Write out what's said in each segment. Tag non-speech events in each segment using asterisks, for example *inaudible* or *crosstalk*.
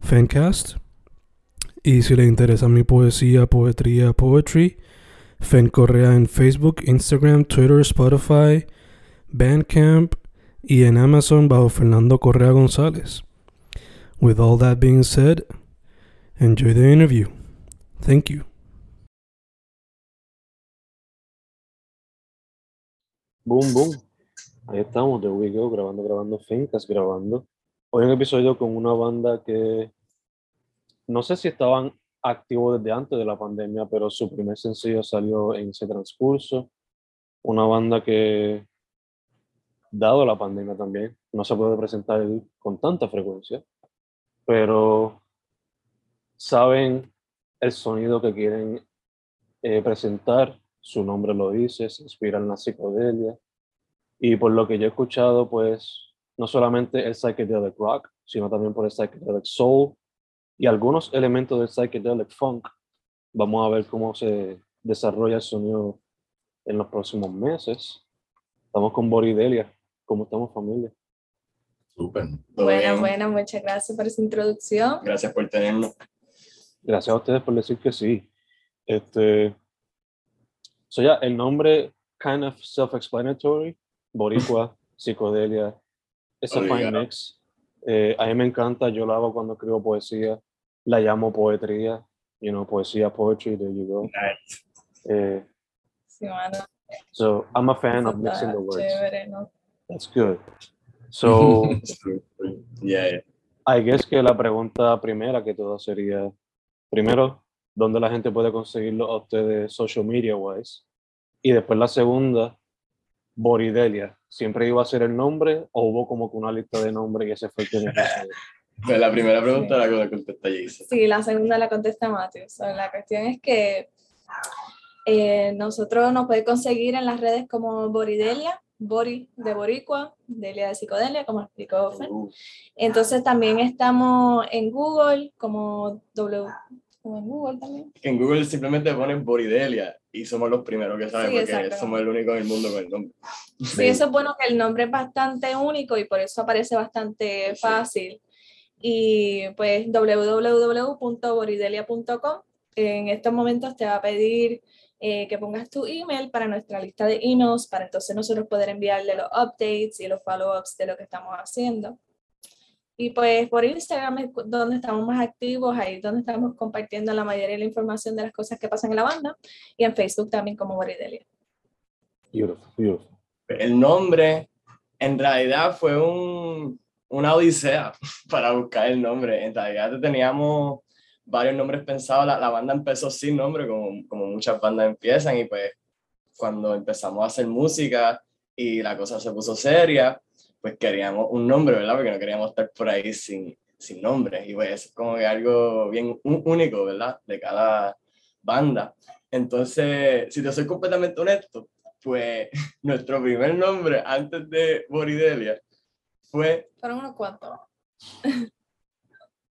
Fancast. Y si le interesa mi poesía, poetría, poetry, Fen Correa en Facebook, Instagram, Twitter, Spotify, Bandcamp y en Amazon bajo Fernando Correa González. With all that being said, enjoy the interview. Thank you. Boom, boom. Ahí estamos, de We Go, grabando, grabando Fincas, grabando. Hoy un episodio con una banda que no sé si estaban activos desde antes de la pandemia, pero su primer sencillo salió en ese transcurso. Una banda que, dado la pandemia también, no se puede presentar con tanta frecuencia, pero saben el sonido que quieren eh, presentar, su nombre lo dice, se inspira en la psicodelia. Y por lo que yo he escuchado, pues no solamente el psychedelic rock, sino también por el psychedelic soul y algunos elementos del psychedelic funk. Vamos a ver cómo se desarrolla el sonido en los próximos meses. Estamos con Boridelia. ¿Cómo estamos, familia? Súper. Bueno, bueno, muchas gracias por esa introducción. Gracias por tenernos. Gracias a ustedes por decir que sí. Este, so ya, el nombre kind of self-explanatory, boricua, *laughs* psicodelia, es a fine mix. Eh, a mí me encanta, yo lo hago cuando escribo poesía, la llamo poetría, you know, poesía, poetry, there you go. Nice. Eh, Sí, mano. so I'm a fan Eso of mixing the words. chévere, ¿no? That's good. So, *laughs* yeah, yeah. I guess que la pregunta primera que todo sería, primero, ¿dónde la gente puede conseguirlo a ustedes social media wise? Y después la segunda, Boridelia. ¿Siempre iba a ser el nombre o hubo como que una lista de nombres y ese fue el que me? Pues *laughs* la primera pregunta la que contesta Jason. Sí, la segunda la contesta Matthew. So, la cuestión es que eh, nosotros nos puede conseguir en las redes como Boridelia, Bori de Boricua, Delia de Psicodelia, como explicó Fen. Uh, Entonces también estamos en Google como W, como en Google también. en Google simplemente ponen Boridelia y somos los primeros que saben Sí, porque somos el único en el mundo con el nombre. Sí, eso es bueno que el nombre es bastante único y por eso aparece bastante Sí. fácil. Y pues www.boridelia.com. En estos momentos te va a pedir eh, que pongas tu email para nuestra lista de emails, para entonces nosotros poder enviarle los updates y los follow-ups de lo que estamos haciendo. Y pues por Instagram es donde estamos más activos, ahí es donde estamos compartiendo la mayoría de la información de las cosas que pasan en la banda. Y en Facebook también como Boridelia. Beautiful, beautiful. El nombre en realidad fue un, una odisea *laughs* para buscar el nombre. En realidad teníamos varios nombres pensados. La, la banda empezó sin nombre, como, como muchas bandas empiezan, y pues cuando empezamos a hacer música y la cosa se puso seria, pues queríamos un nombre, ¿verdad? Porque no queríamos estar por ahí sin, sin nombre. Y pues es como que algo bien único, ¿verdad? De cada banda. Entonces, si te soy completamente honesto, pues *laughs* nuestro primer nombre antes de Boridelia fue Fueron unos cuantos.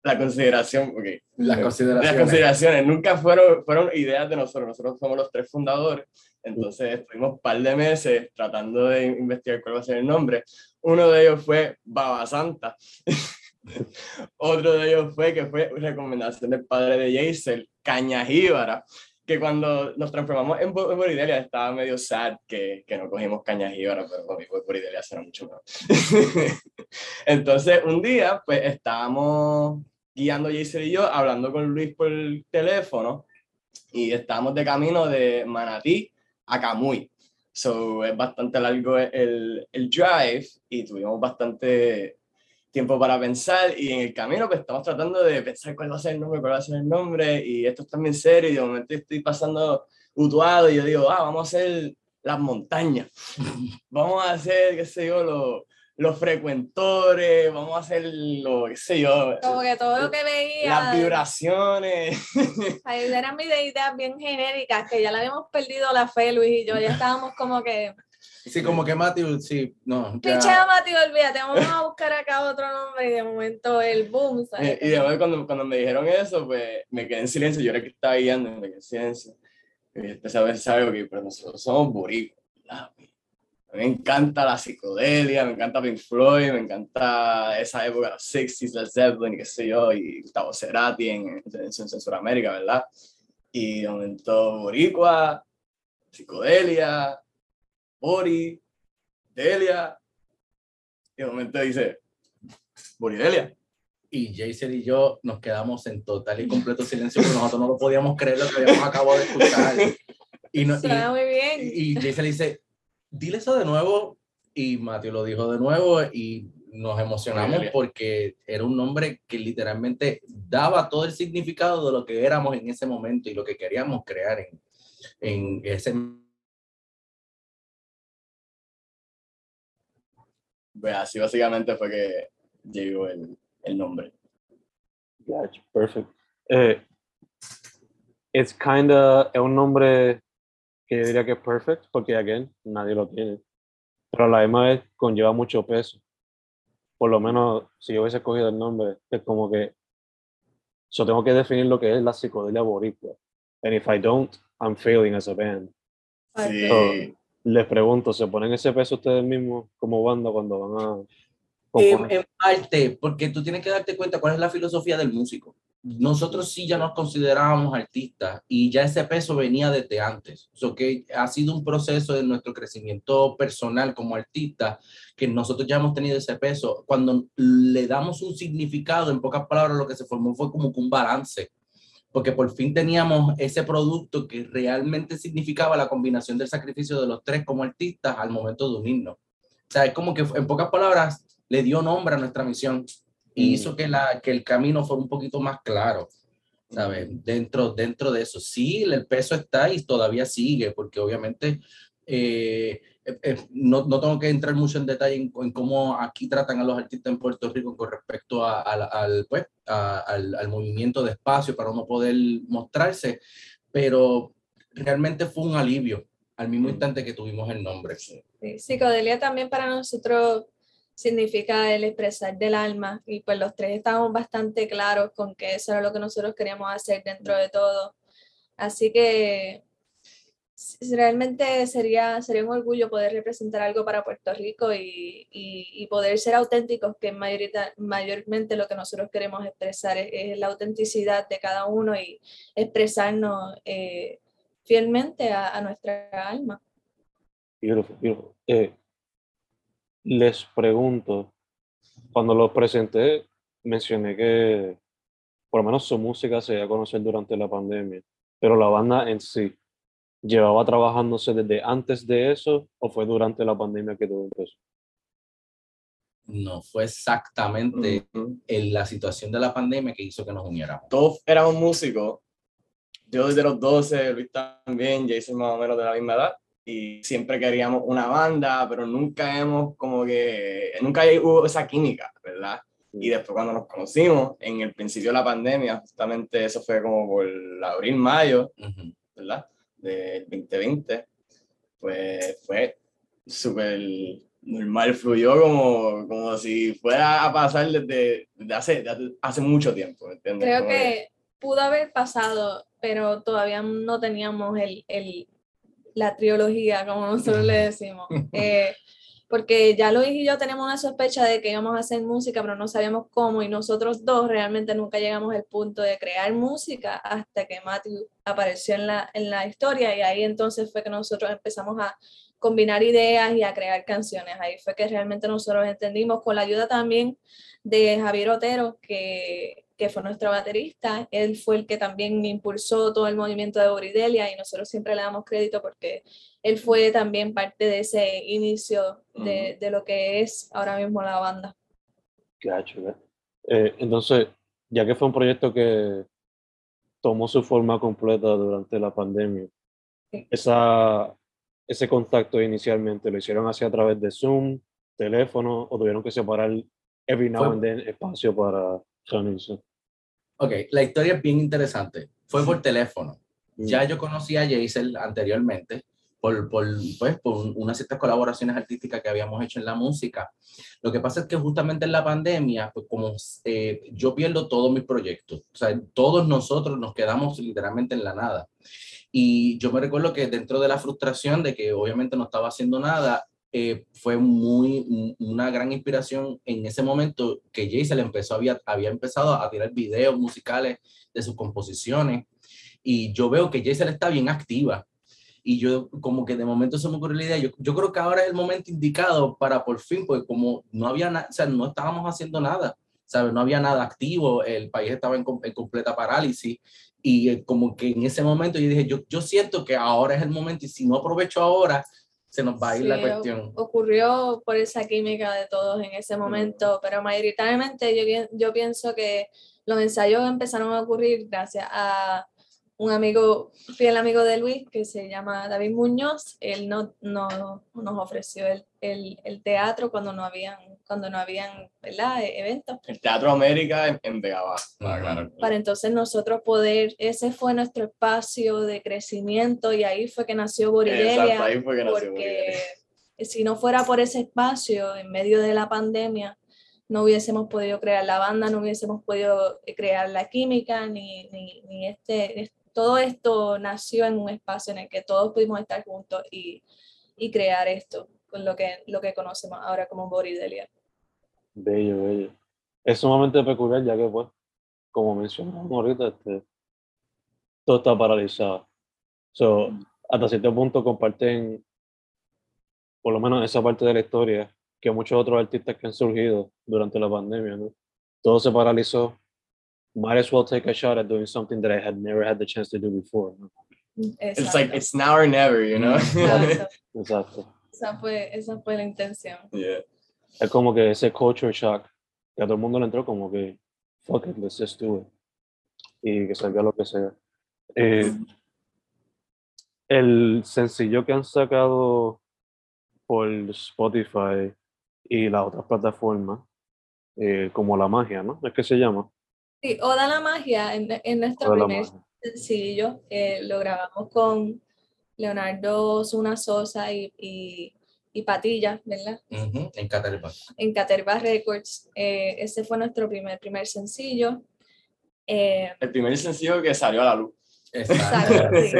La consideración, ok, Las las consideraciones. consideraciones nunca fueron, fueron ideas de nosotros, nosotros somos los tres fundadores, entonces estuvimos un par de meses tratando de investigar cuál va a ser el nombre. Uno de ellos fue Baba Santa, *laughs* otro de ellos fue que fue recomendación del padre de Jason, Cañajíbara, que cuando nos transformamos en, Bo- en Boridelia estaba medio sad que, que no cogimos Cañajíbara, pero para mí Boridelia será mucho mejor. *laughs* Entonces un día pues estábamos guiando Jason y yo, hablando con Luis por el teléfono, y estábamos de camino de Manatí a Camuy. So, es bastante largo el, el drive y tuvimos bastante tiempo para pensar y en el camino pues estamos tratando de pensar cuál va a ser el nombre, cuál va a ser el nombre y esto está bien serio y de momento estoy pasando utuado y yo digo, ah, vamos a hacer las montañas, *laughs* vamos a hacer, qué sé yo, los, los frecuentores, vamos a hacer lo, qué sé yo. Como que todo lo que veía. Las vibraciones. *laughs* Ahí eran mis ideas bien genéricas, que ya la habíamos perdido la fe, Luis y yo, ya estábamos como que... Sí, como que Matthew, sí, no. Pichea, Matthew, olvídate, vamos a buscar acá otro nombre y de momento el boom. ¿sabes? Y, y después cuando, cuando me dijeron eso, pues me quedé en silencio, yo era el que estaba guiando, me quedé en silencio. Y empecé a pensar, ok, pero nosotros somos boricuas, ¿verdad? Me encanta la psicodelia, me encanta Pink Floyd, me encanta esa época, los 60s, Led Zeppelin, qué sé yo, y Gustavo Cerati en, en, en, en Sudamérica, ¿verdad? Y de momento boricua, psicodelia, Bori, Delia, y de momento dice, Boridelia. Y Jason y yo nos quedamos en total y completo silencio porque nosotros no lo podíamos creer lo que habíamos acabado de escuchar. Y, no, Suena muy bien. y, y Jason le dice, dile eso de nuevo. Y Mateo lo dijo de nuevo y nos emocionamos Boridelia. porque era un nombre que literalmente daba todo el significado de lo que éramos en ese momento y lo que queríamos crear en, en ese Pues así básicamente fue que llegó el, el nombre. Gotcha, perfect. Eh, it's kinda, es un nombre que yo diría que es perfect, porque, again, nadie lo tiene. Pero a la misma vez conlleva mucho peso. Por lo menos, si yo hubiese cogido el nombre, es como que yo tengo que definir lo que es la psicodelia boricua. And if I don't, I'm failing as a band. Sí. So, les pregunto, ¿se ponen ese peso ustedes mismos como banda cuando van a En, en parte, porque tú tienes que darte cuenta cuál es la filosofía del músico. Nosotros sí ya nos considerábamos artistas y ya ese peso venía desde antes. So que ha sido un proceso de nuestro crecimiento personal como artistas que nosotros ya hemos tenido ese peso. Cuando le damos un significado, en pocas palabras, lo que se formó fue como un balance. Porque por fin teníamos ese producto que realmente significaba la combinación del sacrificio de los tres como artistas al momento de unirnos. O sea, es como que en pocas palabras le dio nombre a nuestra misión y Mm. hizo que, la, que el camino fuera un poquito más claro, ¿sabes? Dentro, dentro de eso. Sí, el peso está y todavía sigue, porque obviamente eh, eh, eh, no, no tengo que entrar mucho en detalle en, en cómo aquí tratan a los artistas en Puerto Rico con respecto a- al, al, pues, a- al, al movimiento de espacio para uno poder mostrarse, pero realmente fue un alivio al mismo instante que tuvimos el nombre. Sí, Psicodelia también para nosotros significa el expresar del alma y pues los tres estábamos bastante claros con que eso era lo que nosotros queríamos hacer dentro de todo. Así que realmente sería, sería un orgullo poder representar algo para Puerto Rico y, y- poder ser auténticos, que mayorita- mayormente lo que nosotros queremos expresar es, la autenticidad de cada uno y expresarnos eh, fielmente a- a nuestra alma. Beautiful, beautiful. Eh, les pregunto, cuando los presenté, mencioné que por lo menos su música se dio a conocer durante la pandemia, pero la banda en sí, ¿llevaba trabajándose desde antes de eso o fue durante la pandemia que todo empezó? No fue exactamente Ujú. en la situación de la pandemia que hizo que nos uniéramos. Todos éramos músicos. Yo desde los 12, Luis también, Jason más o menos de la misma edad. Y siempre queríamos una banda, pero nunca hemos como que, nunca hubo esa química, ¿verdad? Y después cuando nos conocimos, en el principio de la pandemia, justamente eso fue como por abril, mayo. ¿verdad? Del 2020, pues fue súper normal, fluyó como, como si fuera a pasar desde, desde hace, desde hace mucho tiempo, ¿me entiendes? Creo Como que pudo haber pasado, pero todavía no teníamos el, el- la trilogía, como nosotros le decimos. *laughs* Eh, porque ya Luis y yo tenemos una sospecha de que íbamos a hacer música, pero no sabíamos cómo, y nosotros dos realmente nunca llegamos al punto de crear música hasta que Matthew apareció en la, en la historia, y ahí entonces fue que nosotros empezamos a combinar ideas y a crear canciones. Ahí fue que realmente nosotros entendimos, con la ayuda también de Javier Otero, que que fue nuestro baterista, él fue el que también impulsó todo el movimiento de Boridelia y nosotros siempre le damos crédito porque él fue también parte de ese inicio de, de lo que es ahora mismo la banda. Gacho, ¿eh? Eh, entonces, ya que fue un proyecto que tomó su forma completa durante la pandemia, Sí. esa, ese contacto inicialmente lo hicieron así a través de Zoom, teléfono, o tuvieron que separar every now Fue- and then espacio para reunirse. Ok, la historia es bien interesante. Fue por teléfono. Mm. Ya yo conocí a Jaisel anteriormente por, por, pues, por unas ciertas colaboraciones artísticas que habíamos hecho en la música. Lo que pasa es que justamente en la pandemia, pues como eh, yo pierdo todos mis proyectos, o sea, todos nosotros nos quedamos literalmente en la nada. Y yo me recuerdo que dentro de la frustración de que obviamente no estaba haciendo nada, eh, fue muy una gran inspiración en ese momento que Jaisel empezó, había, había empezado a tirar videos musicales de sus composiciones. Y yo veo que Jaisel está bien activa. Y yo como que de momento se me ocurrió la idea, yo, yo creo que ahora es el momento indicado para por fin, porque como no había nada, o sea, no estábamos haciendo nada, ¿sabes? No había nada activo, el país estaba en completa parálisis. Y eh, como que en ese momento yo dije, yo, yo siento que ahora es el momento y si no aprovecho ahora, se nos va a ir la cuestión. ocurrió por esa química de todos en ese momento, pero mayoritariamente yo, yo pienso que los ensayos empezaron a ocurrir gracias a un amigo, fiel amigo de Luis, que se llama David Muñoz. Él no, no nos ofreció el, el, el teatro cuando no habían, cuando no habían ¿verdad? E- eventos. El Teatro América en, en Vega Baja, para Ujú. aclarar. Para entonces nosotros poder, ese fue nuestro espacio de crecimiento y ahí fue que nació Boridelia Exacto, ahí fue que nació porque si no fuera por ese espacio en medio de la pandemia, no hubiésemos podido crear la banda, no hubiésemos podido eh, crear la química, ni, ni, ni este, es- todo esto nació en un espacio en el que todos pudimos estar juntos y, y crear esto, con lo que, lo que conocemos ahora como Boridelia. Bello, bello. Es sumamente peculiar ya que, pues, como mencionamos ahorita, este, todo está paralizado. So, hasta cierto punto comparten, por lo menos esa parte de la historia, que muchos otros artistas que han surgido durante la pandemia, ¿no? Todo se paralizó. Might as well take a shot at doing something that I had never had the chance to do before. ¿no? It's like, it's now or never, you know? Exacto. *laughs* Exacto. Esa fue, esa fue la intención. yeah. Es como que ese culture shock, que a todo el mundo le entró como que, fuck it, let's just do it. Y que salga lo que sea. Eh, el sencillo que han sacado por Spotify y las otras plataformas, eh, como La Magia, ¿no? Es que se llama. Sí, Oda la Magia, en, en nuestro Toda la primer sencillo, eh, lo grabamos con Leonardo Zuna Sosa y, y, y Patilla, ¿verdad? Ujú, En Caterpillar. En Caterva Records. Eh, ese fue nuestro primer, primer sencillo. Eh, El primer sencillo que salió a la luz. Exacto. Exacto, sí.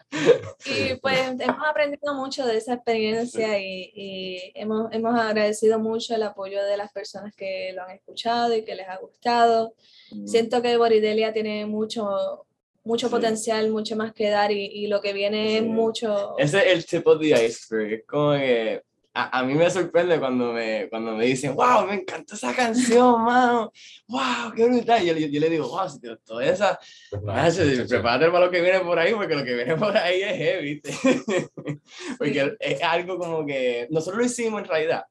*laughs* *laughs* *laughs* y pues hemos aprendido mucho de esa experiencia y, y hemos, hemos agradecido mucho el apoyo de las personas que lo han escuchado y que les ha gustado. Siento que Boridelia tiene mucho, mucho Sí. potencial, mucho más que dar y, y lo que viene es Sí. mucho... Ese es el tip of the iceberg. Es como que a, a mí me sorprende cuando me, cuando me dicen, wow, me encantó esa canción, mano. Wow, qué brutal. Y yo, yo le digo, wow, si te gustó esa, Ah, sí, sí, prepárate para lo que viene por ahí, porque lo que viene por ahí es heavy, *laughs* porque es algo como que nosotros lo hicimos en realidad,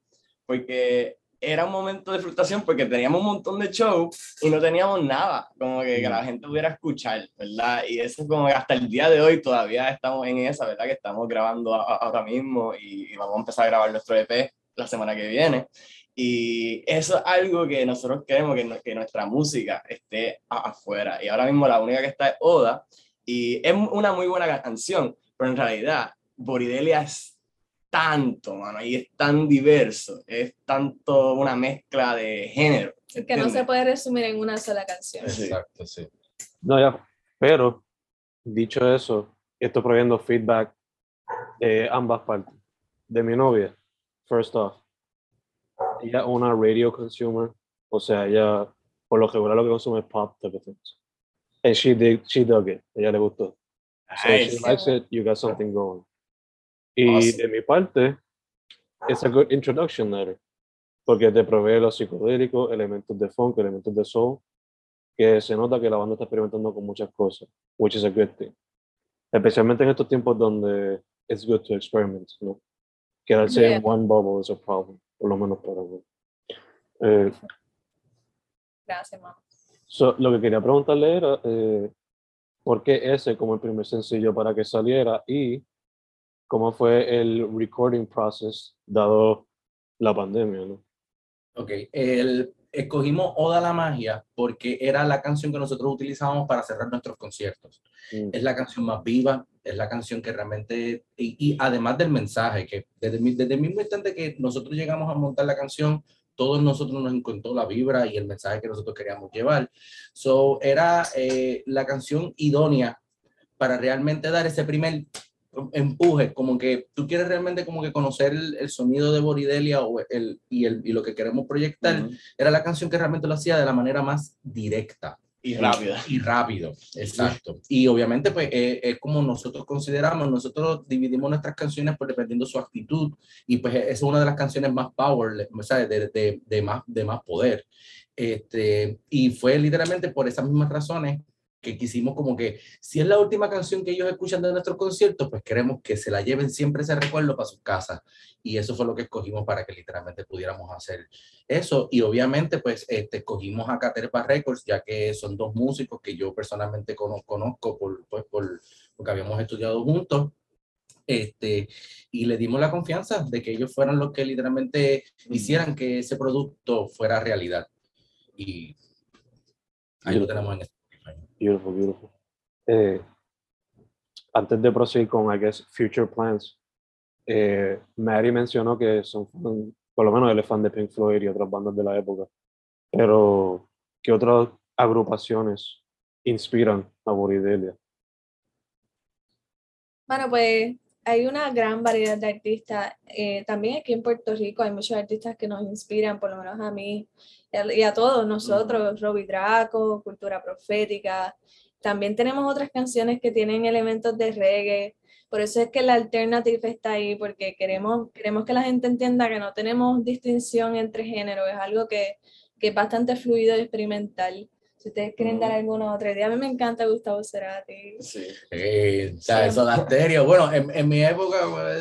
porque era un momento de frustración porque teníamos un montón de shows y no teníamos nada, como que, que la gente pudiera escuchar, ¿verdad? Y eso es como que hasta el día de hoy todavía estamos en esa, ¿verdad? Que estamos grabando a- a- ahora mismo y, y vamos a empezar a grabar nuestro EP la semana que viene. Y eso es algo que nosotros queremos, que, no- que nuestra música esté a- afuera. Y ahora mismo la única que está es Oda. Y es una muy buena canción, pero en realidad Boridelia es tanto, mano, y es tan diverso, es tanto una mezcla de género. que no se puede resumir en una sola canción. Sí. Exacto, sí. No, ya. Pero, dicho eso, estoy prohibiendo feedback de ambas partes. De mi novia, first off. Ella es una radio consumer, o sea, ella por lo regular lo que consume es pop type of things. And she, dig, she dug it, ella le gustó. So if she likes it, you got something going. Y Awesome. de mi parte, it's a good introduction letter. porque te provee los psicodélicos, elementos de funk, elementos de soul, que se nota que la banda está experimentando con muchas cosas, which is a good thing. Especialmente en estos tiempos donde it's good to experiment, ¿no? Quedarse Yeah. en one bubble is a problem, por lo menos para mí. Eh, Gracias, mamá. So, lo que quería preguntarle era, eh, ¿por qué ese como el primer sencillo para que saliera y cómo fue el recording process dado la pandemia, ¿no? Ok, el, escogimos Oda la Magia porque era la canción que nosotros utilizábamos para cerrar nuestros conciertos. Mm, Es la canción más viva, es la canción que realmente, y, y además del mensaje, que desde, desde el mismo instante que nosotros llegamos a montar la canción, todos nosotros nos encontró la vibra y el mensaje que nosotros queríamos llevar. So, era eh, la canción idónea para realmente dar ese primer empuje, como que tú quieres realmente como que conocer el, el sonido de Boridelia o el, y, el, y lo que queremos proyectar, Ujú. era la canción que realmente lo hacía de la manera más directa Y rápida. y rápido, exacto. Y obviamente, pues eh, es como nosotros consideramos, nosotros dividimos nuestras canciones por dependiendo su actitud, y pues es una de las canciones más power, o sea, de, de, de más, de más poder. Este, y fue literalmente por esas mismas razones que quisimos como que, si es la última canción que ellos escuchan de nuestros conciertos, pues queremos que se la lleven siempre ese recuerdo para sus casas. Y eso fue lo que escogimos para que literalmente pudiéramos hacer eso. Y obviamente, pues, este, escogimos a Caterpa Records, ya que son dos músicos que yo personalmente cono- conozco por, pues, por, porque habíamos estudiado juntos. Este, y le dimos la confianza de que ellos fueran los que literalmente hicieran que ese producto fuera realidad. Y ahí lo tenemos en Spotify. Beautiful, beautiful. Eh, antes de proseguir con, I guess, future plans, eh, Mary mencionó que son, por lo menos él es fan de Pink Floyd y otras bandas de la época, pero ¿qué otras agrupaciones inspiran a Boridelia? Bueno, pues hay una gran variedad de artistas. eh, también aquí en Puerto Rico hay muchos artistas que nos inspiran, por lo menos a mí y a- y a todos nosotros, Robbie Draco, Cultura Profética. También tenemos otras canciones que tienen elementos de reggae. Por eso es que la alternative está ahí, porque queremos, queremos que la gente entienda que no tenemos distinción entre géneros, es algo que, que es bastante fluido y experimental. Si ustedes quieren dar alguna otra idea, a mí me encanta Gustavo Cerati. Sí. Eh, o sea, Soda Stereo. Bueno, en, en mi época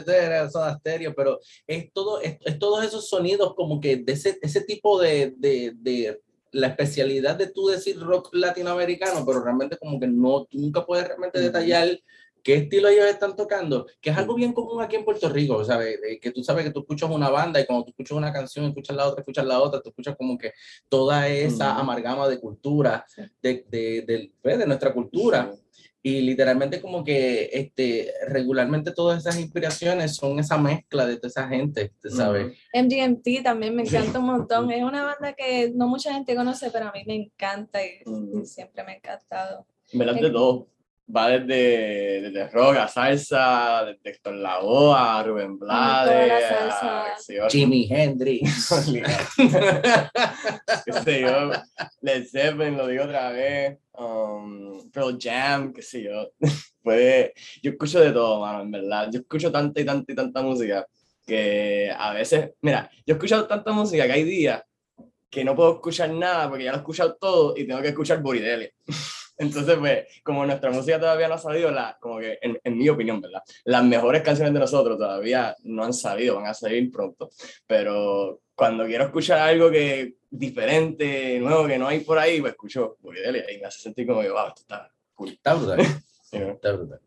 era Soda Stereo, pero es, todo, es, es todos esos sonidos como que de ese, ese tipo de, de, de la especialidad de tú decir rock latinoamericano, pero realmente como que no, tú nunca puedes realmente detallar qué estilo ellos están tocando, que es algo bien común aquí en Puerto Rico, ¿sabes? De que tú sabes que tú escuchas una banda y cuando tú escuchas una canción, escuchas la otra, escuchas la otra, tú escuchas como que toda esa Ujú. amalgama de cultura, de, de, del- pues, de nuestra cultura. Y literalmente como que este, regularmente todas esas inspiraciones son esa mezcla de toda esa gente, ¿tú ¿sabes? MGMT también me encanta un montón. *laughs* Es una banda que no mucha gente conoce, pero a mí me encanta y, y siempre me ha encantado. En verdad de todo. Va desde, desde rock a salsa, desde Héctor Lavoe a Rubén Blades, a, *laughs* Jimi Hendrix. qué sé yo, Led Zeppelin, lo digo otra vez, um, Pearl Jam, qué sé yo. *laughs* Puede, yo escucho de todo, mano, en verdad. Yo escucho tanta y tanta y tanta música que a veces, mira, yo he escuchado tanta música que hay días que no puedo escuchar nada porque ya lo he escuchado todo y tengo que escuchar Boridelia. *laughs* Entonces, pues, como nuestra música todavía no ha salido, la, como que, en, en mi opinión, ¿verdad? Las mejores canciones de nosotros todavía no han salido, van a salir pronto. Pero cuando quiero escuchar algo que diferente, nuevo, que no hay por ahí, pues escucho Boridelia y me hace sentir como que, wow, esto está cool. Está brutal, *laughs* you know? está brutal.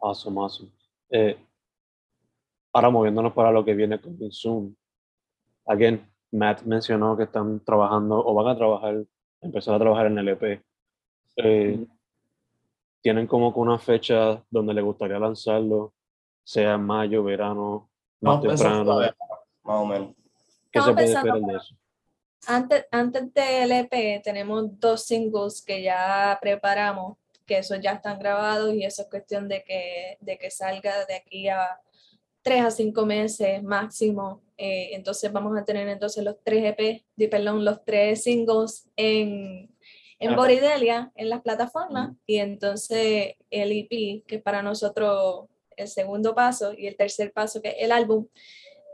Awesome, awesome. Eh, ahora moviéndonos para lo que viene con Zoom. Again, Matt mencionó que están trabajando o van a trabajar, empezar a trabajar en el EP. Eh, tienen como que una fecha donde le gustaría lanzarlo, sea en mayo, verano, más pensando temprano. todavía, más o menos. ¿Qué se Estamos puede pensando esperar de eso? Antes, antes del EP tenemos dos singles que ya preparamos, que esos ya están grabados y eso es cuestión de que, de que salga de aquí a tres a cinco meses máximo. Eh, entonces vamos a tener entonces los tres EP, perdón, los tres singles en, en. Boridelia, en las plataformas, y entonces el EP, que para nosotros el segundo paso, y el tercer paso, que es el álbum,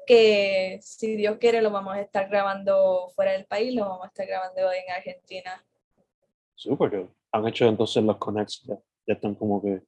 que si Dios quiere lo vamos a estar grabando fuera del país, lo vamos a estar grabando en Argentina. Súper, han hecho entonces los connects, ya, ya están como que...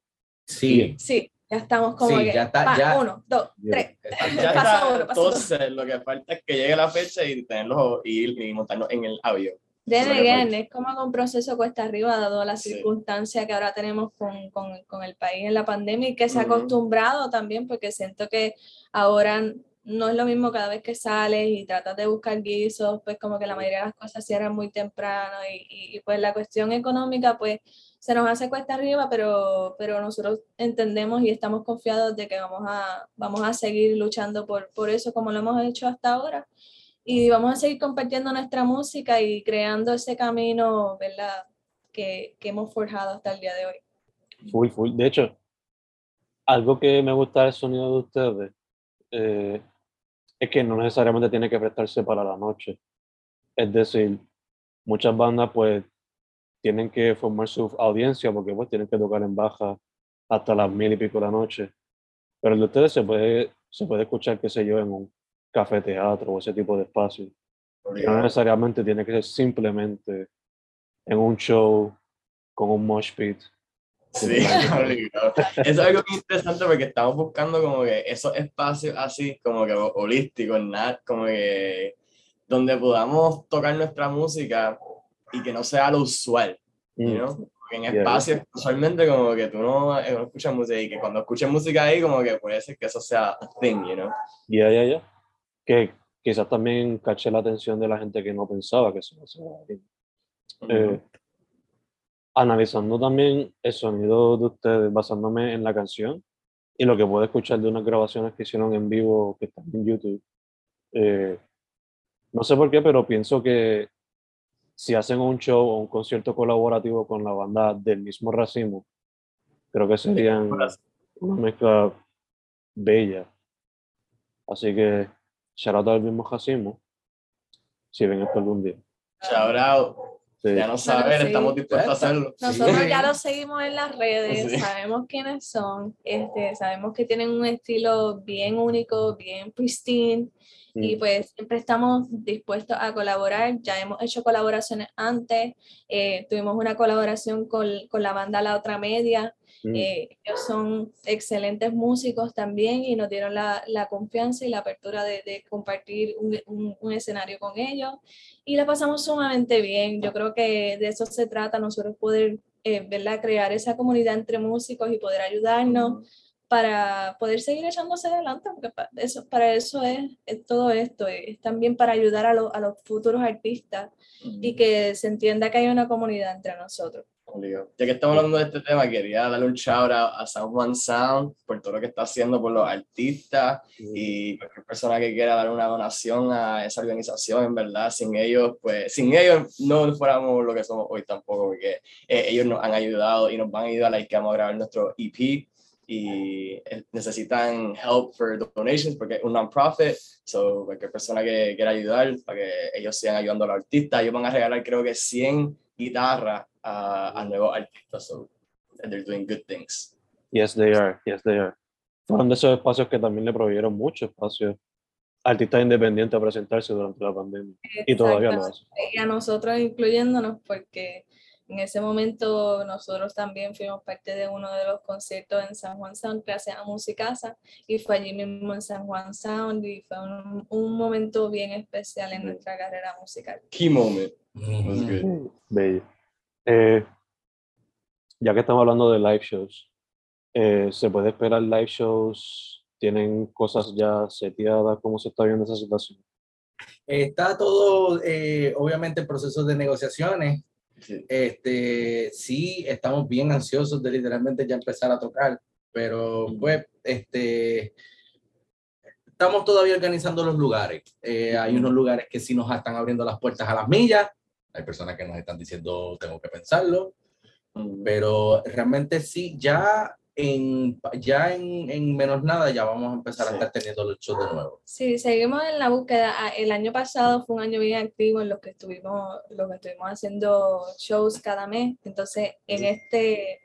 Sí, Sí, ya estamos como Sí, que ya está, pa, ya. uno, dos, Ya. tres. *laughs* Ya Pasa está, uno, pasa uno. entonces lo que falta es que llegue la fecha y tenerlos y, ir y montarnos en el avión. Then again, es como que un proceso cuesta arriba, dado la Sí. circunstancia que ahora tenemos con, con, con el país en la pandemia y que se ha acostumbrado también, porque siento que ahora no es lo mismo cada vez que sales y tratas de buscar guisos, pues como que la mayoría de las cosas cierran muy temprano y, y, y, pues la cuestión económica pues se nos hace cuesta arriba, pero, pero nosotros entendemos y estamos confiados de que vamos a, vamos a seguir luchando por, por eso como lo hemos hecho hasta ahora y vamos a seguir compartiendo nuestra música y creando ese camino, ¿verdad? Que, que hemos forjado hasta el día de hoy. Full, full. De hecho, algo que me gusta del sonido de ustedes eh, es que no necesariamente tiene que prestarse para la noche. Es decir, muchas bandas pues tienen que formar su audiencia porque pues tienen que tocar en baja hasta las mil y pico de la noche. Pero el de ustedes se puede, se puede escuchar, qué sé yo, en un café teatro o ese tipo de espacio. Y no necesariamente tiene que ser simplemente en un show con un mosh pit. Sí, *laughs* obligado. Eso es algo muy interesante porque estamos buscando como que esos espacios así, como que holísticos, nada, como que donde podamos tocar nuestra música y que no sea lo usual, you Mm? Porque en Yeah. espacios usualmente como que tú no, no escuchas música y que cuando escuches música ahí como que puede ser que eso sea a thing, you know? Ya, ya, ya. Que quizás también caché la atención de la gente que no pensaba que eso iba a. Eh, analizando también el sonido de ustedes, basándome en la canción y lo que puedo escuchar de unas grabaciones que hicieron en vivo que están en YouTube. eh, no sé por qué, pero pienso que si hacen un show o un concierto colaborativo con la banda del mismo racimo, creo que serían una mezcla bella. Así que, shout out al mismo racimo, si ven esto algún día. Shout out. Sí. Ya no saber, sí. estamos dispuestos a hacerlo. Nosotros Sí. ya los seguimos en las redes, Sí. sabemos quiénes son, este, sabemos que tienen un estilo bien único, bien pristine, y pues siempre estamos dispuestos a colaborar. Ya hemos hecho colaboraciones antes, eh, tuvimos una colaboración con, con la banda La Otra Media, Mm. eh, ellos son excelentes músicos también y nos dieron la, la confianza y la apertura de, de compartir un, un- un escenario con ellos y la pasamos sumamente bien. Yo creo que de eso se trata, nosotros poder eh, ¿verdad? crear esa comunidad entre músicos y poder ayudarnos para poder seguir echándose adelante, porque pa- eso, para eso es, es todo esto, es también para ayudar a, lo- a los futuros artistas y que se entienda que hay una comunidad entre nosotros. Obligado. Ya que estamos hablando de este tema, quería darle un shout out a San Juan Sound por todo lo que está haciendo por los artistas y cualquier persona que quiera dar una donación a esa organización, en verdad, sin ellos, pues sin ellos no fuéramos lo que somos hoy tampoco, porque eh, ellos nos han ayudado y nos van a ayudar a que vamos a grabar nuestro EP y eh, necesitan help for donations porque es un non-profit, so cualquier persona que quiera ayudar para que ellos sigan ayudando a los artistas, ellos van a regalar creo que 100 guitarras a, a nuevos artistas, so they're doing good things. Yes, they are. Yes, they are. Fueron de esos espacios que también le proveyeron mucho espacio a artistas independientes a presentarse durante la pandemia. Y todavía lo hacen. y a nosotros incluyéndonos porque en ese momento nosotros también fuimos parte de uno de los conciertos en San Juan Sound gracias a Musicasa y fue allí mismo en San Juan Sound y fue un, un momento bien especial en Ujú. nuestra carrera musical. Key moment. was Ujú. good. Bello. Eh, ya que estamos hablando de live shows, eh, ¿se puede esperar live shows? ¿Tienen cosas ya seteadas? ¿Cómo se está viendo esa situación? Está todo, eh, obviamente, en proceso de negociaciones. Sí. Este, sí, estamos bien ansiosos de literalmente ya empezar a tocar, pero pues, este, estamos todavía organizando los lugares. Eh, hay unos lugares que sí nos están abriendo las puertas a las millas. Hay personas que nos están diciendo, tengo que pensarlo, pero realmente sí, ya en, ya en, en menos nada ya vamos a empezar a Sí. estar teniendo los shows de nuevo. Sí, seguimos en la búsqueda. Ah, El año pasado fue un año bien activo en los que estuvimos, los que estuvimos haciendo shows cada mes. Entonces, en este,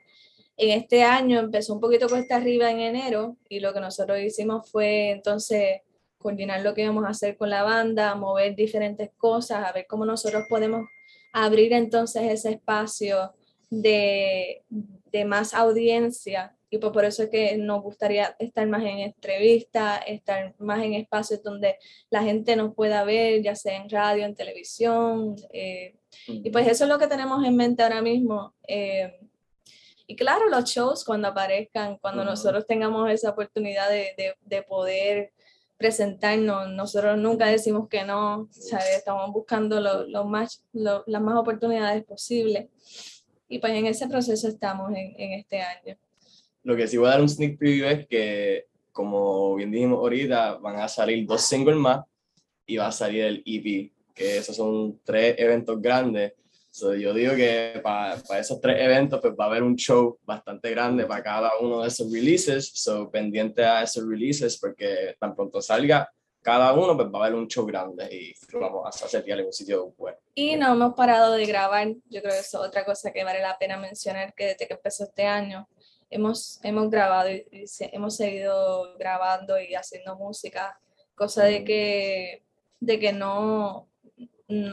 en este año empezó un poquito cuesta arriba en enero y lo que nosotros hicimos fue entonces coordinar lo que vamos a hacer con la banda, mover diferentes cosas, a ver cómo nosotros podemos abrir entonces ese espacio de, de más audiencia y pues por eso es que nos gustaría estar más en entrevistas, estar más en espacios donde la gente nos pueda ver, ya sea en radio, en televisión. Eh, y pues eso es lo que tenemos en mente ahora mismo. Eh, y claro, los shows cuando aparezcan, cuando nosotros tengamos esa oportunidad de, de, de, poder presentarnos, nosotros nunca decimos que no, ¿sabes? estamos buscando lo, lo más, lo, las más oportunidades posibles. Y pues en ese proceso estamos en, en este año. Lo que sí voy a dar un sneak preview es que, como bien dijimos ahorita, van a salir dos singles más y va a salir el EP, que esos son tres eventos grandes. So, yo digo que para, para esos tres eventos pues va a haber un show bastante grande para cada uno de esos releases, so pendiente a esos releases porque tan pronto salga cada uno pues va a haber un show grande y vamos a hacer en un sitio bueno. Y no hemos parado de grabar, yo creo que eso es otra cosa que vale la pena mencionar que desde que empezó este año hemos, hemos grabado y, y hemos seguido grabando y haciendo música, cosa de que, de que no,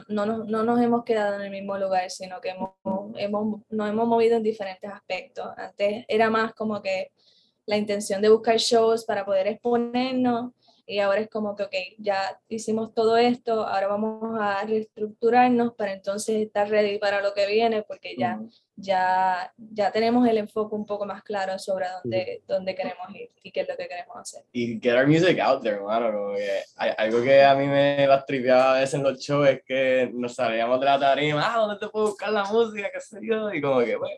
no, no, no, nos hemos quedado en el mismo lugar, sino que hemos, hemos, nos hemos movido en diferentes aspectos. Antes era más como que la intención de buscar shows para poder exponernos y ahora es como que, ok, ya hicimos todo esto, ahora vamos a reestructurarnos para entonces estar ready para lo que viene, porque ya, ya, ya tenemos el enfoque un poco más claro sobre dónde, dónde queremos ir y qué es lo que queremos hacer. Y get our music out there, hermano. Algo que a mí me va a a veces en los shows es que nos salíamos de la tarima, ah, ¿dónde te puedo buscar la música? ¿Qué sé yo? Y como que, bueno,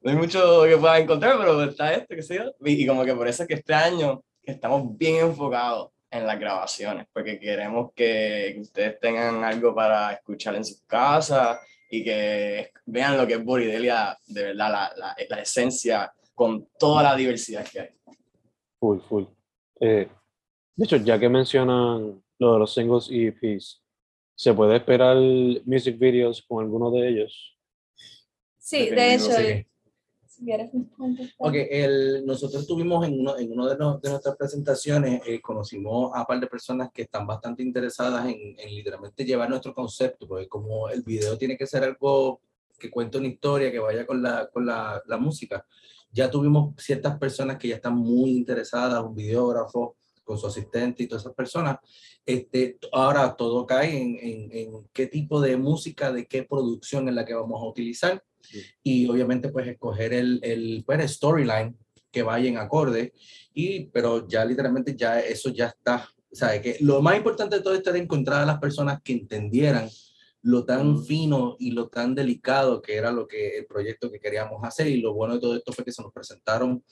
no hay mucho que pueda encontrar, pero está esto, qué sé yo. Y, y como que por eso es que este año estamos bien enfocados en las grabaciones, porque queremos que, que, ustedes tengan algo para escuchar en sus casas y que vean lo que es Boridelia, de verdad, la, la, la esencia con toda la diversidad que hay. Full, full. Eh, de hecho, ya que mencionan lo de los singles y EPs, ¿se puede esperar music videos con alguno de ellos? Sí, de hecho, Sí. Ok, el, nosotros tuvimos en uno, en uno de, no- de nuestras presentaciones, eh, conocimos a un par de personas que están bastante interesadas en, en literalmente llevar nuestro concepto, porque como el video tiene que ser algo que cuente una historia, que vaya con la, con la, la música, ya tuvimos ciertas personas que ya están muy interesadas, un videógrafo con su asistente y todas esas personas. Este, ahora todo cae en, en, en qué tipo de música, de qué producción es la que vamos a utilizar. Y obviamente pues escoger el, el, pues, el storyline que vaya en acorde. Y pero ya literalmente ya eso ya está sabe que lo más importante de todo esto era encontrar a las personas que entendieran lo tan fino y lo tan delicado que era lo que el proyecto que queríamos hacer. Y lo bueno de todo esto fue que se nos presentaron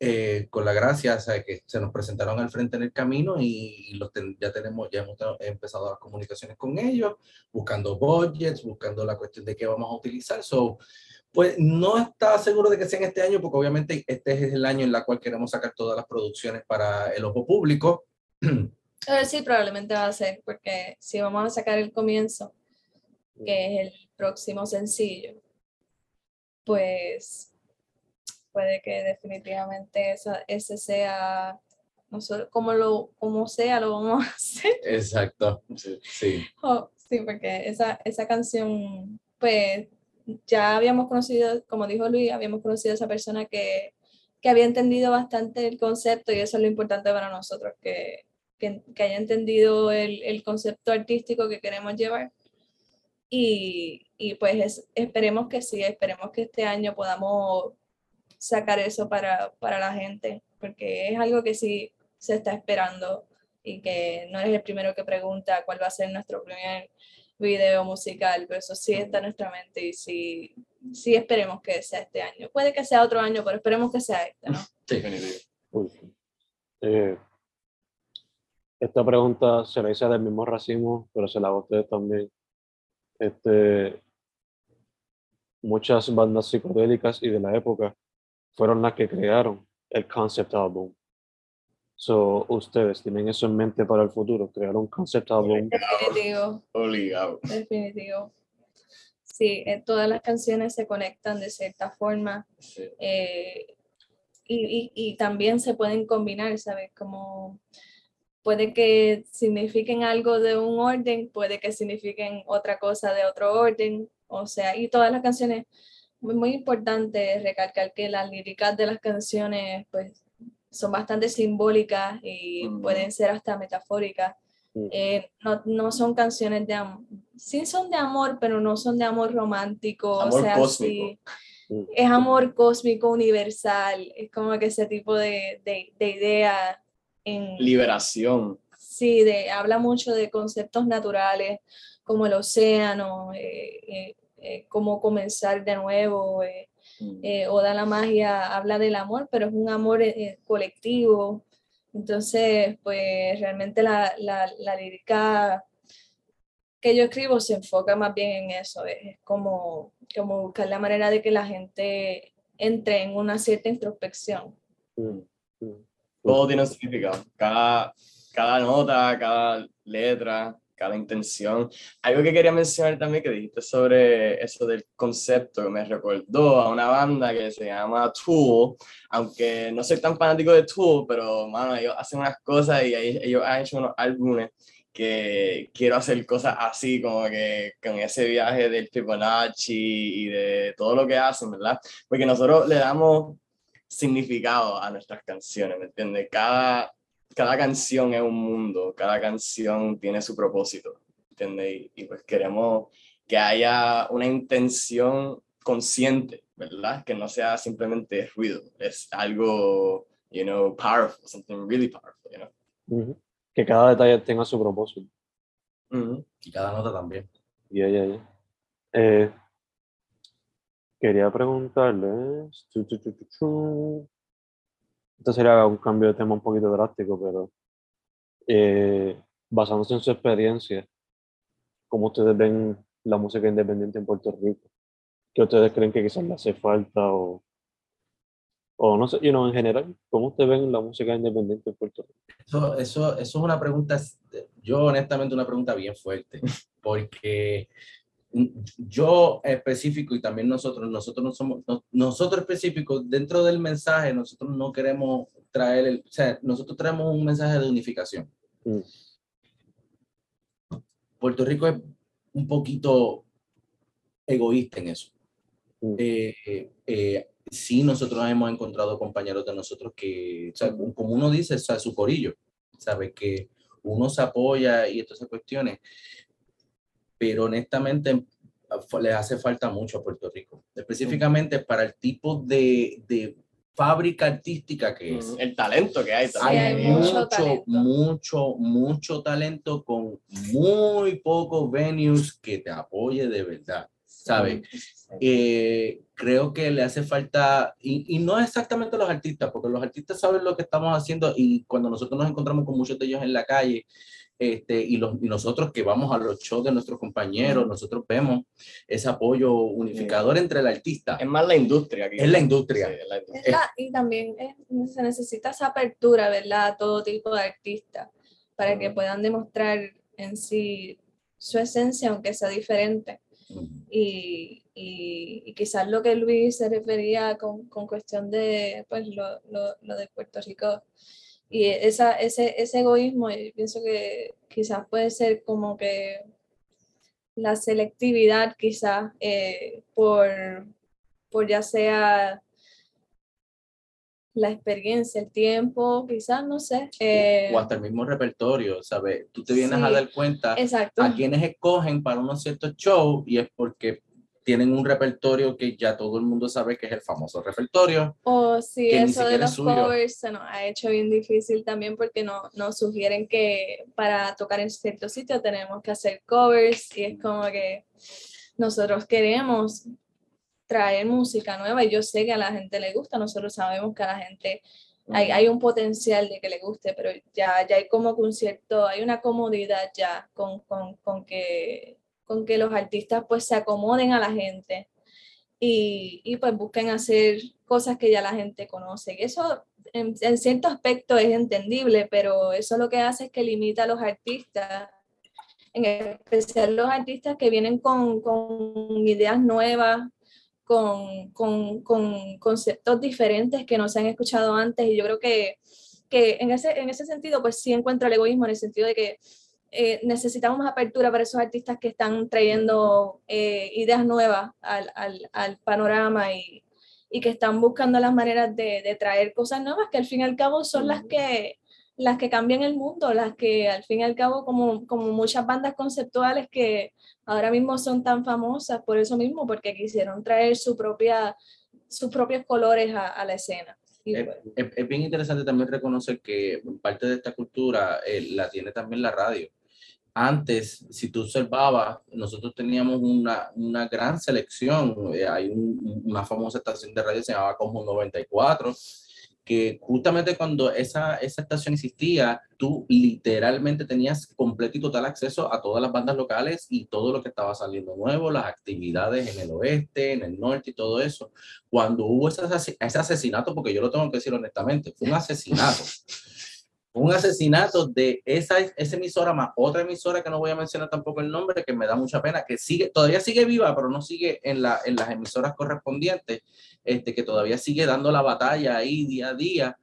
eh, con la gracia, o sea, que se nos presentaron al frente en el camino y, y los ten- ya tenemos, ya hemos empezado las comunicaciones con ellos, buscando budgets, buscando la cuestión de qué vamos a utilizar. So, pues no está seguro de que sea en este año, porque obviamente este es el año en el cual queremos sacar todas las producciones para el ojo público. Pero *clears throat* sí, probablemente va a ser, porque si vamos a sacar el comienzo, que es el próximo sencillo, pues puede que definitivamente esa, ese sea, nosotros, como, lo, como sea, lo vamos a *laughs* hacer. Exacto, sí. Oh, sí, porque esa, esa canción, pues ya habíamos conocido, como dijo Luis, habíamos conocido a esa persona que, que había entendido bastante el concepto y eso es lo importante para nosotros, que, que, que haya entendido el, el concepto artístico que queremos llevar. Y, y pues es- esperemos que sí, esperemos que este año podamos sacar eso para, para la gente, porque es algo que sí se está esperando y que no eres el primero que pregunta cuál va a ser nuestro primer video musical, pero eso sí está en nuestra mente y sí, sí esperemos que sea este año. Puede que sea otro año, pero esperemos que sea este, ¿no? *laughs* Sí. Eh, esta pregunta se la hice del mismo racimo, pero se la hago a ustedes también. Este, muchas bandas psicodélicas y de la época fueron las que crearon el concept album. So, ustedes tienen eso en mente para el futuro, crear un concept album. Definitivo, Obligado. definitivo. Sí, eh, todas las canciones se conectan de cierta forma Sí. eh, y, y, y también se pueden combinar, ¿sabes? Como puede que signifiquen algo de un orden, puede que signifiquen otra cosa de otro orden, o sea, y todas las canciones, muy, muy importante recalcar que las líricas de las canciones, pues, son bastante simbólicas y Mm. pueden ser hasta metafóricas. Mm. Eh, no, no son canciones de amor, sí son de amor, pero no son de amor romántico, Amor o sea, cósmico. sí, Mm. es amor cósmico universal, es como que ese tipo de, de, de idea en, Liberación. sí, de, habla mucho de conceptos naturales como el océano, eh, eh, eh, cómo comenzar de nuevo, eh, eh, Oda la magia habla del amor, pero es un amor eh, eh, colectivo. Entonces, pues realmente la, la, la lírica que yo escribo se enfoca más bien en eso, es, es como, como buscar la manera de que la gente entre en una cierta introspección. Mm, mm. Todo tiene un significado. Cada, cada nota, cada letra, cada intención. Algo que quería mencionar también que dijiste sobre eso del concepto que me recordó a una banda que se llama Tool, aunque no soy tan fanático de Tool, pero mano, ellos hacen unas cosas y ellos han hecho unos álbumes que quiero hacer cosas así, como que con ese viaje del Fibonacci y de todo lo que hacen, ¿verdad? Porque nosotros le damos significado a nuestras canciones, ¿me entiendes? Cada, cada canción es un mundo, cada canción tiene su propósito, ¿entiendes? Y, y pues queremos que haya una intención consciente, ¿verdad? Que no sea simplemente ruido, es algo, you know, powerful, something really powerful, you know? Ujú. Que cada detalle tenga su propósito. Ujú. Y cada nota también. Ya, ya, ya. Eh, quería preguntarles. Esto sería un cambio de tema un poquito drástico, pero eh, basándose en su experiencia, ¿cómo ustedes ven la música independiente en Puerto Rico? ¿Qué ustedes creen que quizás le hace falta o, o no sé, you know, en general, ¿cómo ustedes ven la música independiente en Puerto Rico? Eso, eso, eso es una pregunta, yo honestamente una pregunta bien fuerte, porque yo específico y también nosotros, nosotros no somos, no- nosotros específicos, dentro del mensaje, nosotros no queremos traer, el, o sea, nosotros traemos un mensaje de unificación. Mm. Puerto Rico es un poquito egoísta en eso. Mm. Eh, eh, eh, sí, nosotros hemos encontrado compañeros de nosotros que, o sea, como uno dice, o sea, su corillo, sabe que uno se apoya y todas esas cuestiones, pero honestamente fu- le hace falta mucho a Puerto Rico, específicamente para el tipo de, de fábrica artística que es. El talento que hay Sí, también. hay Hay mucho mucho, talento. mucho, mucho talento con muy pocos venues que te apoye de verdad, ¿sabes? Eh, creo que le hace falta, y, y no exactamente los artistas, porque los artistas saben lo que estamos haciendo y cuando nosotros nos encontramos con muchos de ellos en la calle, este, y, los, y nosotros que vamos a los shows de nuestros compañeros, nosotros vemos ese apoyo unificador entre el artista. Es más la industria. que- Es la industria. Sí, es la industria. Es la- y también es- se necesita esa apertura, ¿verdad? A todo tipo de artistas para que puedan demostrar en sí su esencia, aunque sea diferente. Y, y, y quizás lo que Luis se refería con, con cuestión de pues, lo, lo, lo de Puerto Rico y esa, ese, ese egoísmo, yo pienso que quizás puede ser como que la selectividad, quizás eh, por, por ya sea la experiencia, el tiempo, quizás, no sé. eh, O hasta el mismo repertorio, ¿sabes? Tú te vienes a dar cuenta exacto. a quienes escogen para unos ciertos shows y es porque tienen un repertorio que ya todo el mundo sabe que es el famoso repertorio. O si que ni eso de los covers se nos ha hecho bien difícil también porque no, nos sugieren que para tocar en cierto sitio tenemos que hacer covers y es como que nosotros queremos traer música nueva y yo sé que a la gente le gusta, nosotros sabemos que a la gente hay, hay un potencial de que le guste, pero ya, ya hay como un cierto, hay una comodidad ya con, con, con que, con que los artistas pues se acomoden a la gente y, y pues busquen hacer cosas que ya la gente conoce. Y eso en, en cierto aspecto es entendible, pero eso lo que hace es que limita a los artistas, en especial los artistas que vienen con, con ideas nuevas, con, con, con conceptos diferentes que no se han escuchado antes. Y yo creo que que en ese, en ese sentido, pues sí encuentro el egoísmo en el sentido de que eh, necesitamos más apertura para esos artistas que están trayendo eh, ideas nuevas al, al, al panorama y, y, que están buscando las maneras de, de, traer cosas nuevas que al fin y al cabo son las que las que cambian el mundo, las que al fin y al cabo, como, como muchas bandas conceptuales que ahora mismo son tan famosas por eso mismo, porque quisieron traer su propia, sus propios colores a, a la escena. Es, es, es, bien interesante también reconocer que parte de esta cultura eh, la tiene también la radio. Antes, si tú observabas, nosotros teníamos una, una gran selección. Eh, hay un, una famosa estación de radio que se llamaba Como 94, que justamente cuando esa, esa estación existía, tú literalmente tenías completo y total acceso a todas las bandas locales y todo lo que estaba saliendo nuevo, las actividades en el oeste, en el norte y todo eso. Cuando hubo ese, ese asesinato, porque yo lo tengo que decir honestamente, fue un asesinato. *laughs* un asesinato de esa, esa emisora más otra emisora que no voy a mencionar tampoco el nombre, que me da mucha pena, que sigue, todavía sigue viva, pero no sigue en, la, en las emisoras correspondientes, este, que todavía sigue dando la batalla ahí día a día.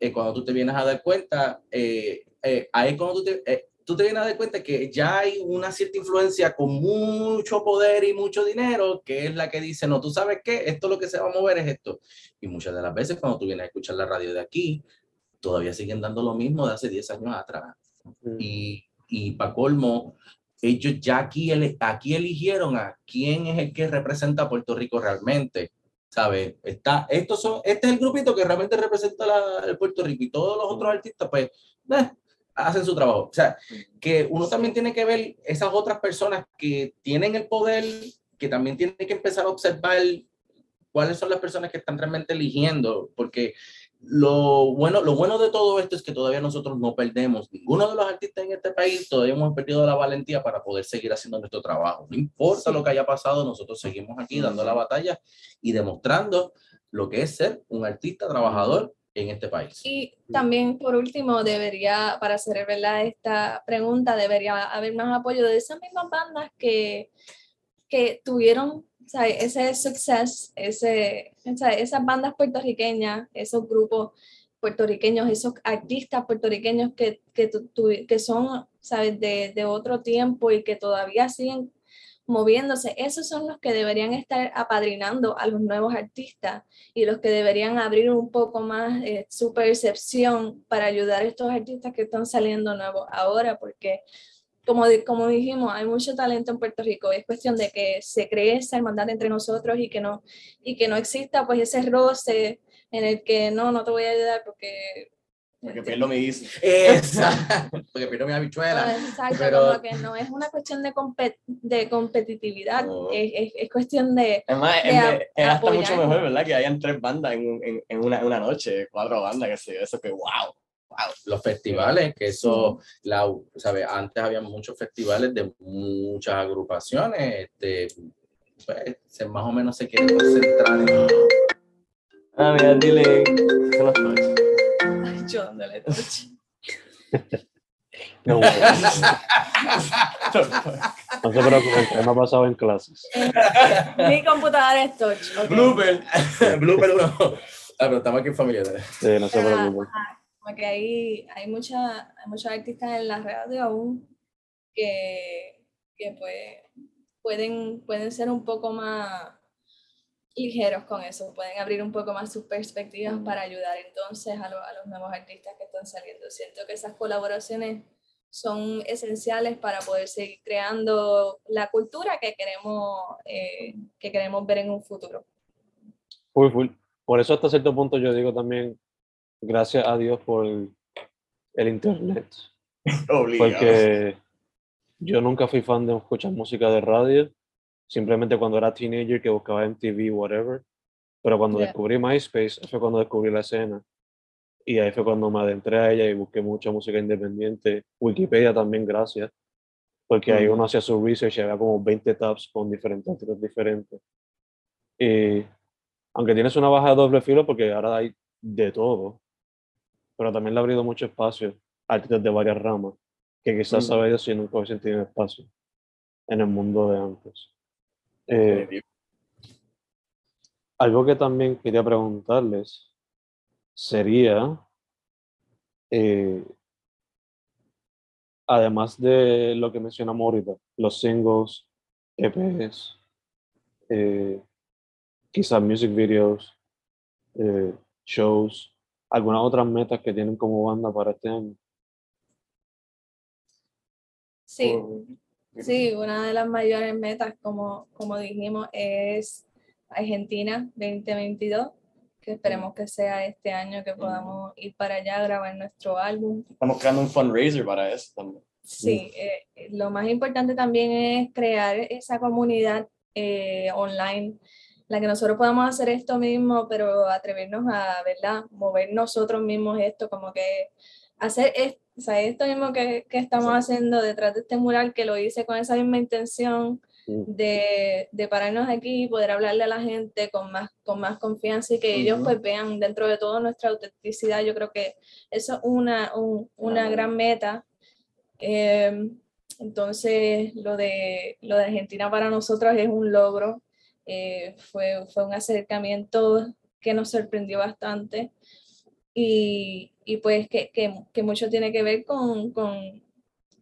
Eh, cuando tú te vienes a dar cuenta, eh, eh, ahí cuando tú eh, tú te vienes a dar cuenta que ya hay una cierta influencia con mucho poder y mucho dinero, que es la que dice, no, tú sabes qué, esto lo que se va a mover es esto. Y muchas de las veces cuando tú vienes a escuchar la radio de aquí, todavía siguen dando lo mismo de hace 10 años atrás. Mm. Y, y para colmo, ellos ya aquí, aquí eligieron a quién es el que representa a Puerto Rico realmente. ¿Sabe? Está, estos son, este es el grupito que realmente representa la, el Puerto Rico y todos los otros artistas, pues, eh, hacen su trabajo. O sea, que uno también tiene que ver esas otras personas que tienen el poder, que también tienen que empezar a observar cuáles son las personas que están realmente eligiendo, porque lo bueno, lo bueno de todo esto es que todavía nosotros no perdemos, ninguno de los artistas en este país todavía hemos perdido la valentía para poder seguir haciendo nuestro trabajo. No importa lo que haya pasado, nosotros seguimos aquí dando la batalla y demostrando lo que es ser un artista trabajador en este país. Y también, por último, debería, para hacer ¿verdad? esta pregunta, debería haber más apoyo de esas mismas bandas que, que tuvieron sea, ese success, ese, sea, esas bandas puertorriqueñas, esos grupos puertorriqueños, esos artistas puertorriqueños que, que, tu, que son, ¿sabes?, de, de, otro tiempo y que todavía siguen moviéndose, esos son los que deberían estar apadrinando a los nuevos artistas y los que deberían abrir un poco más eh, su percepción para ayudar a estos artistas que están saliendo nuevos ahora, porque como, como dijimos, hay mucho talento en Puerto Rico. Es cuestión de que se cree esa hermandad entre nosotros y que no, y que no exista pues ese roce en el que no, no te voy a ayudar porque... Porque pierdo mi *laughs* Exacto. Porque pierdo mi habichuela. No, exacto, pero... como que no es una cuestión de, compet de competitividad, no. es, es, es, cuestión de. Es más, de es, hasta mucho mejor, ¿verdad? Que hayan tres bandas en, en, en una, una, noche, cuatro bandas, que sé eso, que wow los festivales, que eso, la, ¿sabe? antes había muchos festivales de muchas agrupaciones, este, pues, más o menos se quiere concentrar en... Ah, mira, dile, Ay, yo dándole touch. *laughs* No, no se preocupen, no ha pasado en clases. Mi computadora es touch. Okay. Blooper. *laughs* Blooper uno. Ah, pero estamos aquí en familia. Sí, no se preocupen. Como que hay, hay, mucha, hay muchos artistas en la radio aún que, que pues pueden, pueden ser un poco más ligeros con eso, pueden abrir un poco más sus perspectivas para ayudar entonces a, lo, a los nuevos artistas que están saliendo. Siento que esas colaboraciones son esenciales para poder seguir creando la cultura que queremos, eh, que queremos ver en un futuro. Full, full. Por eso hasta cierto punto yo digo también gracias a Dios por el, el internet. *laughs* Obligado. Porque yo nunca fui fan de escuchar música de radio, simplemente cuando era teenager que buscaba MTV, whatever. Pero cuando yeah. descubrí MySpace, fue cuando descubrí la escena. Y ahí fue cuando me adentré a ella y busqué mucha música independiente. Wikipedia también, gracias. Porque mm. ahí uno hacía su research y había como 20 tabs con diferentes artistas diferentes. Y aunque tienes una baja de doble filo, porque ahora hay de todo, pero también le ha abrido mucho espacio a artistas de varias ramas, que quizás mm. ellos si nunca hubiesen tenido espacio en el mundo de antes. Eh, algo que también quería preguntarles sería eh, además de lo que mencionamos ahorita, los singles, EPs, eh, quizás music videos, eh, shows, algunas otras metas que tienen como banda para este año. Sí, sí, una de las mayores metas, como, como dijimos, es Argentina 2022, que esperemos que sea este año que podamos ir para allá a grabar nuestro álbum. Estamos creando un fundraiser para eso también. Sí, eh, lo más importante también es crear esa comunidad eh, online, la que nosotros podamos hacer esto mismo, pero atrevernos a, ¿verdad? Mover nosotros mismos esto, como que hacer esto, o sea, esto mismo que, que estamos haciendo detrás de este mural, que lo hice con esa misma intención Mm. de, de pararnos aquí y poder hablarle a la gente con más, con más confianza y que ellos Ujú. pues vean dentro de todo nuestra autenticidad. Yo creo que eso es una, un- una gran meta. Eh, entonces, lo de, lo de Argentina para nosotros es un logro. Eh, fue, fue un acercamiento que nos sorprendió bastante. Y, y pues que, que, que mucho tiene que ver con, con,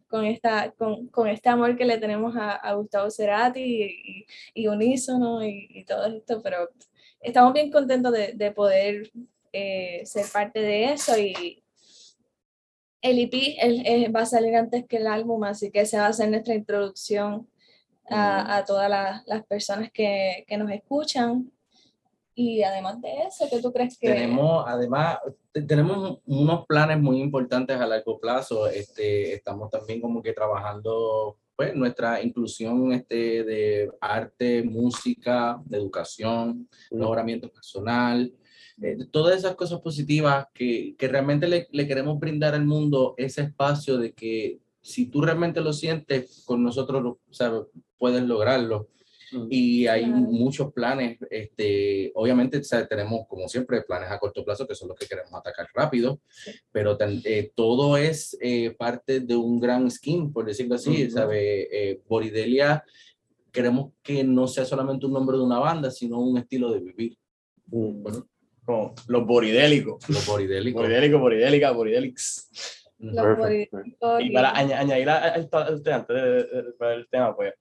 con, esta, con, con este amor que le tenemos a, a Gustavo Cerati y, y, y Unísono y, y todo esto, pero estamos bien contentos de, de poder eh, ser parte de eso y el EP el- eh, va a salir antes que el álbum, así que esa va a ser nuestra introducción a, a todas las, las personas que, que nos escuchan. Y además de eso, ¿qué tú crees que...? Tenemos, además, te- tenemos unos planes muy importantes a largo plazo. Este, estamos también como que trabajando pues, nuestra inclusión este, de arte, música, de educación, mejoramiento personal, eh, todas esas cosas positivas que, que realmente le, le queremos brindar al mundo ese espacio de que si tú realmente lo sientes, con nosotros o sea, puedes lograrlo. Y hay Claro. muchos planes, este, obviamente o sea, tenemos como siempre planes a corto plazo que son los que queremos atacar rápido, pero tan- eh, todo es eh, parte de un gran scheme, por decirlo así. ¿sabe? Eh, Boridelia queremos que no sea solamente un nombre de una banda, sino un estilo de vivir. Mm. Bueno, Como los boridélicos. los boridélicos. Boridélico, boridélica, boridelix. los políticos Y para añ- añadir al, al- al tema, antes de- de- de- para el tema, pues,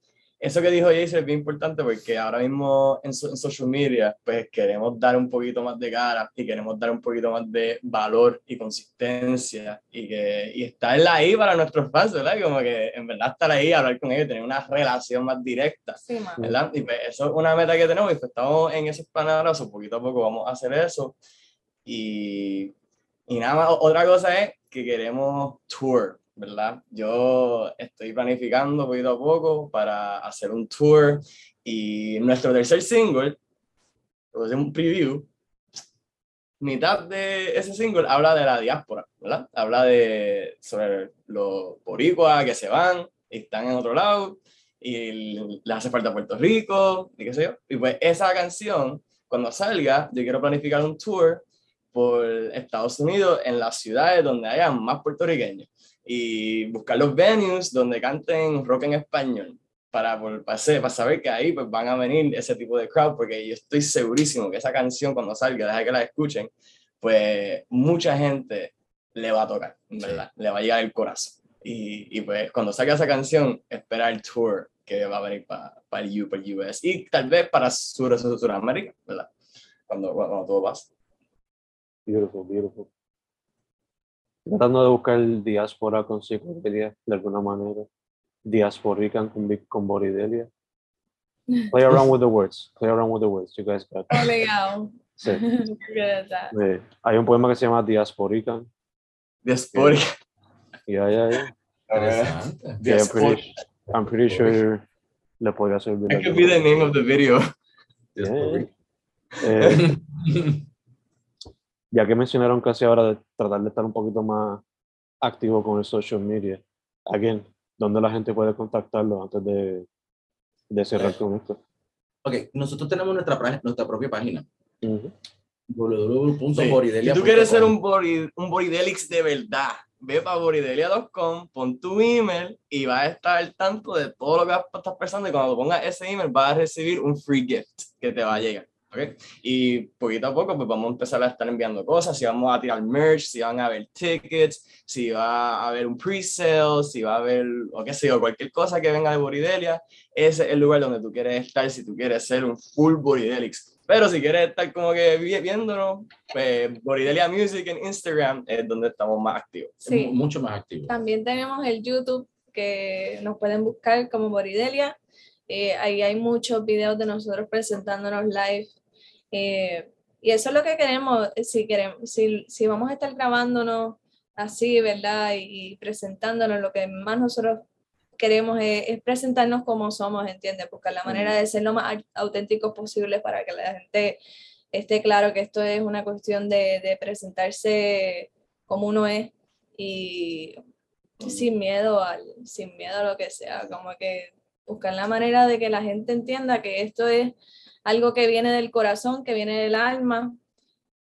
eso que dijo Jason es bien importante porque ahora mismo en, so- en social media, pues queremos dar un poquito más de cara y queremos dar un poquito más de valor y consistencia y, que, y estar ahí para nuestros fans, ¿verdad? Como que en verdad estar ahí, hablar con ellos, tener una relación más directa. Sí. ¿verdad? Y pues eso es una meta que tenemos y pues estamos en esos so poquito a poco vamos a hacer eso. Y, y nada más, otra cosa es que queremos tour, ¿verdad? Yo estoy planificando poquito a poco para hacer un tour y nuestro tercer single, voy a hacer un preview, mitad de ese single habla de la diáspora, ¿verdad? Habla de sobre los boricuas que se van y están en otro lado y le hace falta Puerto Rico y qué sé yo. Y pues esa canción, cuando salga, yo quiero planificar un tour por Estados Unidos en las ciudades donde haya más puertorriqueños y buscar los venues donde canten rock en español para, por- para, para saber que ahí pues van a venir ese tipo de crowd porque yo estoy segurísimo que esa canción cuando salga, deja que la escuchen, pues mucha gente le va a tocar, en Sí. ¿verdad? Le va a llegar el corazón. Y, y pues cuando salga esa canción, espera el tour que va a venir para el, U- para el US y tal vez para Sur, Sur, Suramérica, ¿verdad? Cuando, cuando todo pase. Beautiful, beautiful. Tratando de buscar diáspora con psicodelia de alguna manera. Diasporican con, con boridelia. Play around with the words. Play around with the words. You guys got it. Obligado. Sí. *laughs* Eh, hay un poema que se llama Diasporican. Diasporica. Yeah, yeah, yeah. Interesante. Yeah, I'm pretty, I'm pretty sure le podría servir. That could be the name of the video. Yeah. Eh, *laughs* ya que mencionaron casi ahora de tratar de estar un poquito más activo con el social media, again, ¿dónde la gente puede contactarlo antes de, de cerrar con esto? Ok, nosotros tenemos nuestra, nuestra propia página. Sí. www.boridelia.com. Si tú quieres ser un, bori, un Boridelix de verdad, ve para boridelia.com, pon tu email y vas a estar al tanto de todo lo que vas a estar pensando y cuando pongas ese email vas a recibir un free gift que te va a llegar. ¿Ok? Y poquito a poco pues vamos a empezar a estar enviando cosas, si vamos a tirar merch, si van a haber tickets, si va a haber un pre-sale, si va a haber, o qué sé yo, cualquier cosa que venga de Boridelia, ese es el lugar donde tú quieres estar si tú quieres ser un full Boridelix. Pero si quieres estar como que vi- viéndonos, pues Boridelia Music en Instagram es donde estamos más activos. Sí. Mu- Mucho más activo. También tenemos el YouTube que nos pueden buscar como Boridelia. Eh, ahí hay muchos videos de nosotros presentándonos live. Eh, y eso es lo que queremos, eh, si, queremos si, si vamos a estar grabándonos así, ¿verdad? Y, y presentándonos, lo que más nosotros queremos es, es presentarnos como somos, ¿entiendes? Buscar la manera de ser lo más au- auténticos posible para que la gente esté claro que esto es una cuestión de, de presentarse como uno es y sin miedo al, sin miedo a lo que sea, como que buscar la manera de que la gente entienda que esto es algo que viene del corazón, que viene del alma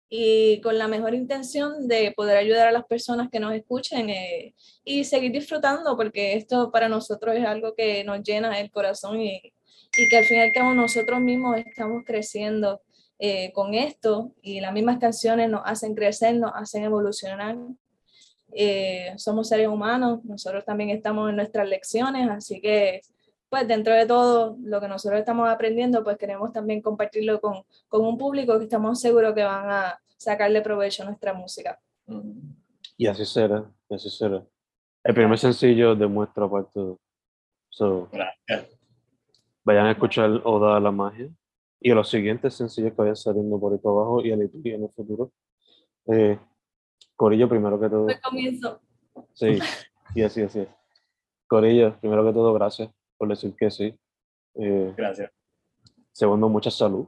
y con la mejor intención de poder ayudar a las personas que nos escuchen eh, y seguir disfrutando porque esto para nosotros es algo que nos llena el corazón y, y que al fin y al cabo nosotros mismos estamos creciendo eh, con esto y las mismas canciones nos hacen crecer, nos hacen evolucionar. Eh, somos seres humanos, nosotros también estamos en nuestras lecciones, así que pues dentro de todo lo que nosotros estamos aprendiendo, pues queremos también compartirlo con, con un público que estamos seguros que van a sacarle provecho a nuestra música. Y así será, y así será. El primer sencillo demuestra parte de so, Gracias. Vayan a escuchar Oda a la Magia y los siguientes sencillos que vayan saliendo por ahí para abajo y a la en el futuro. Eh, Corillo, primero que todo. Al comienzo, Sí, y así, así es. Corillo, primero que todo, gracias por decir que sí. Eh, Gracias. segundo, mucha salud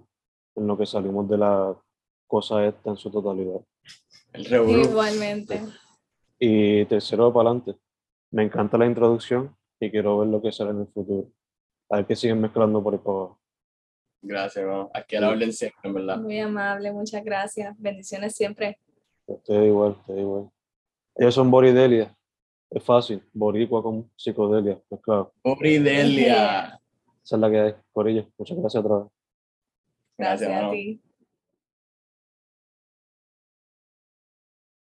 en lo que salimos de la cosa esta en su totalidad. El igualmente. Y tercero, para adelante. Me encanta la introducción y quiero ver lo que sale en el futuro. A ver qué siguen mezclando por ahí para abajo. Gracias, hermano. Aquí a la orden siempre, en verdad. Muy amable, muchas gracias. Bendiciones siempre. Ustedes igual, ustedes igual. Ellos son Boridelia. Es fácil. Boricua con psicodelia. Mezclado. Boridelia. Esa es la que hay. Corillo, muchas gracias otra vez. Gracias, Gracias a ti.